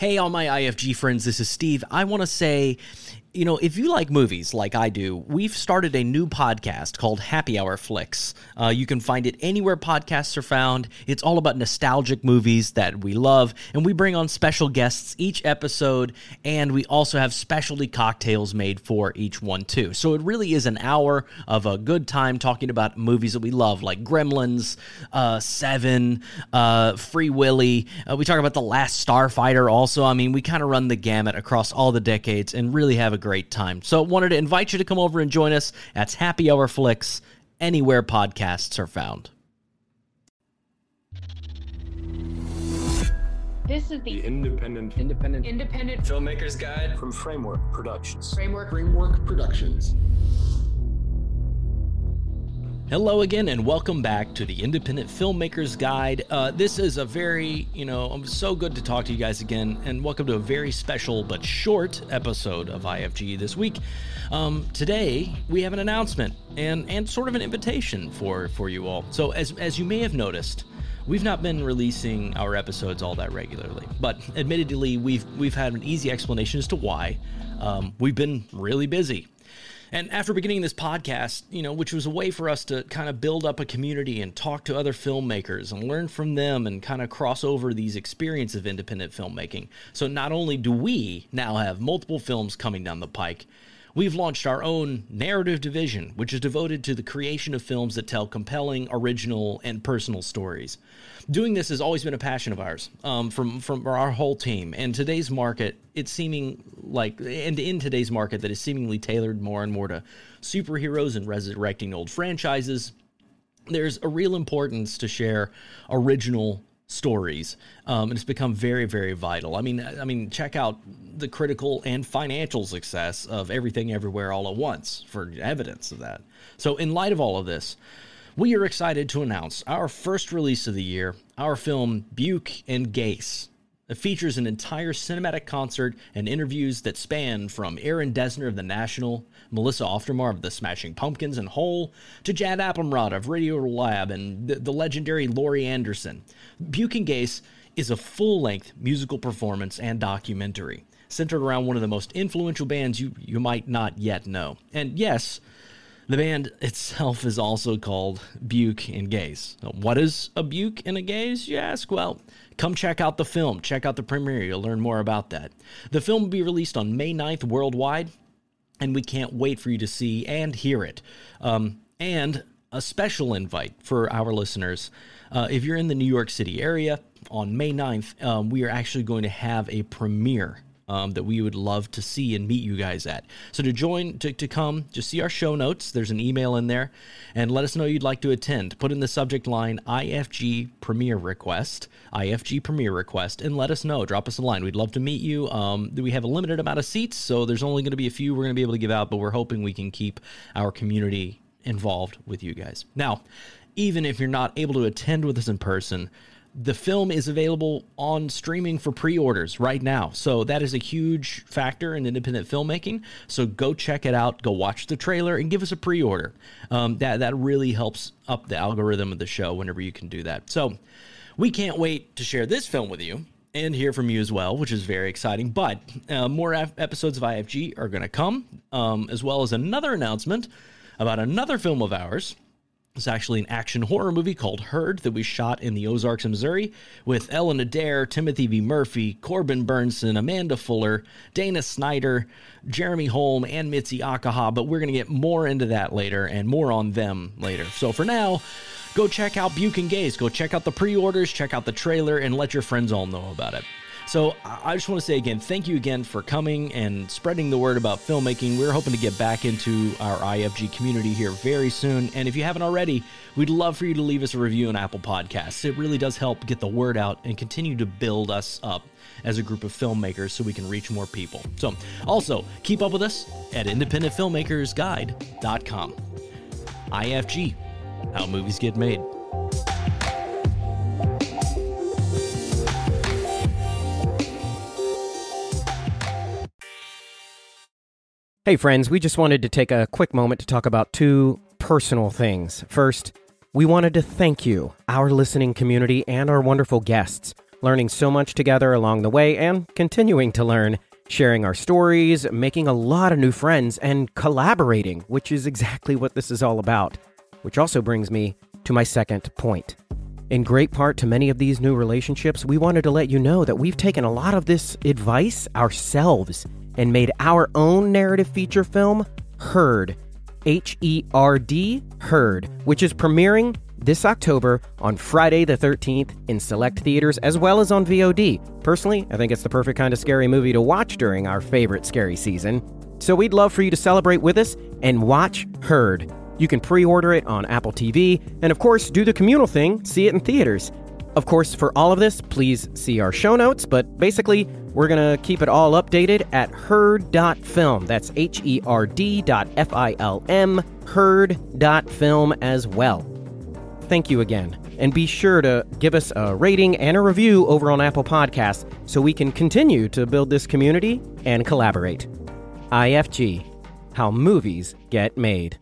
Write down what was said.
Hey, all my IFG friends, this is Steve. I want to say you know, if you like movies like I do, we've started a new podcast called Happy Hour Flicks. Uh, you can find it anywhere podcasts are found. It's all about nostalgic movies that we love, and we bring on special guests each episode, and we also have specialty cocktails made for each one, too. So it really is an hour of a good time talking about movies that we love, like Gremlins, uh, Seven, uh, Free Willy. Uh, we talk about The Last Starfighter also. I mean, we kind of run the gamut across all the decades and really have a great time. So, wanted to invite you to come over and join us. That's Happy Hour Flicks, anywhere podcasts are found. This is the, The independent Independent independent Filmmakers Guide. from Framework Productions. framework. Framework Productions. Hello again, and welcome back to the Independent Filmmakers Guide. Uh, this is a very, you know, I'm so good to talk to you guys again, and welcome to a very special but short episode of IFG this week. Um, today we have an announcement and and sort of an invitation for for you all. So as as you may have noticed. We've not been releasing our episodes all that regularly, but admittedly, we've we've had an easy explanation as to why. Um, we've been really busy. And after beginning this podcast, you know, which was a way for us to kind of build up a community and talk to other filmmakers and learn from them and kind of cross over these experiences of independent filmmaking. So not only do we now have multiple films coming down the pike, we've launched our own narrative division, which is devoted to the creation of films that tell compelling, original, and personal stories. Doing this has always been a passion of ours um, from from our whole team. And today's market, it's seeming like, and in today's market, that is seemingly tailored more and more to superheroes and resurrecting old franchises. There's a real importance to share original stories, um, and it's become very, very vital. I mean, I mean, check out the critical and financial success of Everything Everywhere All at Once for evidence of that. So, in light of all of this, we are excited to announce our first release of the year, our film Buke and Gase. It features an entire cinematic concert and interviews that span from Aaron Dessner of The National, Melissa Auf der Maur of The Smashing Pumpkins and Hole, to Jad Abumrad of Radio Lab and the, the legendary Laurie Anderson. Buke and Gase is a full length musical performance and documentary centered around one of the most influential bands you, you might not yet know. And yes, the band itself is also called Buke and Gase. What is a Buke and a Gase, you ask? Well, come check out the film. Check out the premiere. You'll learn more about that. The film will be released on May 9th worldwide, and we can't wait for you to see and hear it. Um, and a special invite for our listeners. Uh, if you're in the New York City area on May 9th, um, we are actually going to have a premiere um, that we would love to see and meet you guys at. So to join, to, to come, just see our show notes. There's an email in there, and let us know you'd like to attend. Put in the subject line IFG premiere request, IFG premiere request, and let us know. Drop us a line. We'd love to meet you. Um, we have a limited amount of seats, so there's only going to be a few we're going to be able to give out, but we're hoping we can keep our community involved with you guys. Now, even if you're not able to attend with us in person, the film is available on streaming for pre-orders right now. So that is a huge factor in independent filmmaking. So go check it out. Go watch the trailer and give us a pre-order. Um, that, that really helps up the algorithm of the show whenever you can do that. So we can't wait to share this film with you and hear from you as well, which is very exciting. But uh, more ep- episodes of IFG are going to come, um, as well as another announcement about another film of ours. It's actually an action horror movie called Herd that we shot in the Ozarks Missouri with Ellen Adair, Timothy V. Murphy, Corbin Bernsen, Amanda Fuller, Dana Snyder, Jeremy Holm, and Mitzi Akaha. But we're going to get more into that later and more on them later. So for now, go check out Buke and Gase. Go check out the pre orders, check out the trailer, and let your friends all know about it. So I just want to say again, thank you again for coming and spreading the word about filmmaking. We're hoping to get back into our IFG community here very soon. And if you haven't already, we'd love for you to leave us a review on Apple Podcasts. It really does help get the word out and continue to build us up as a group of filmmakers so we can reach more people. So also keep up with us at independentfilmmakersguide.com. IFG, how movies get made. Hey, friends, we just wanted to take a quick moment to talk about two personal things. First, we wanted to thank you, our listening community, and our wonderful guests learning so much together along the way and continuing to learn, sharing our stories, making a lot of new friends, and collaborating, which is exactly what this is all about. Which also brings me to my second point. In great part to many of these new relationships, we wanted to let you know that we've taken a lot of this advice ourselves and made our own narrative feature film, Herd. H E R D, Herd, which is premiering this October on Friday the 13th in select theaters as well as on VOD. Personally, I think it's the perfect kind of scary movie to watch during our favorite scary season. So we'd love for you to celebrate with us and watch Herd. You can pre order it on Apple TV, and of course, do the communal thing, see it in theaters. Of course, for all of this, please see our show notes, but basically, we're going to keep it all updated at herd.film. That's H E R D dot F I L M, herd.film as well. Thank you again. And be sure to give us a rating and a review over on Apple Podcasts so we can continue to build this community and collaborate. IFG How Movies Get Made.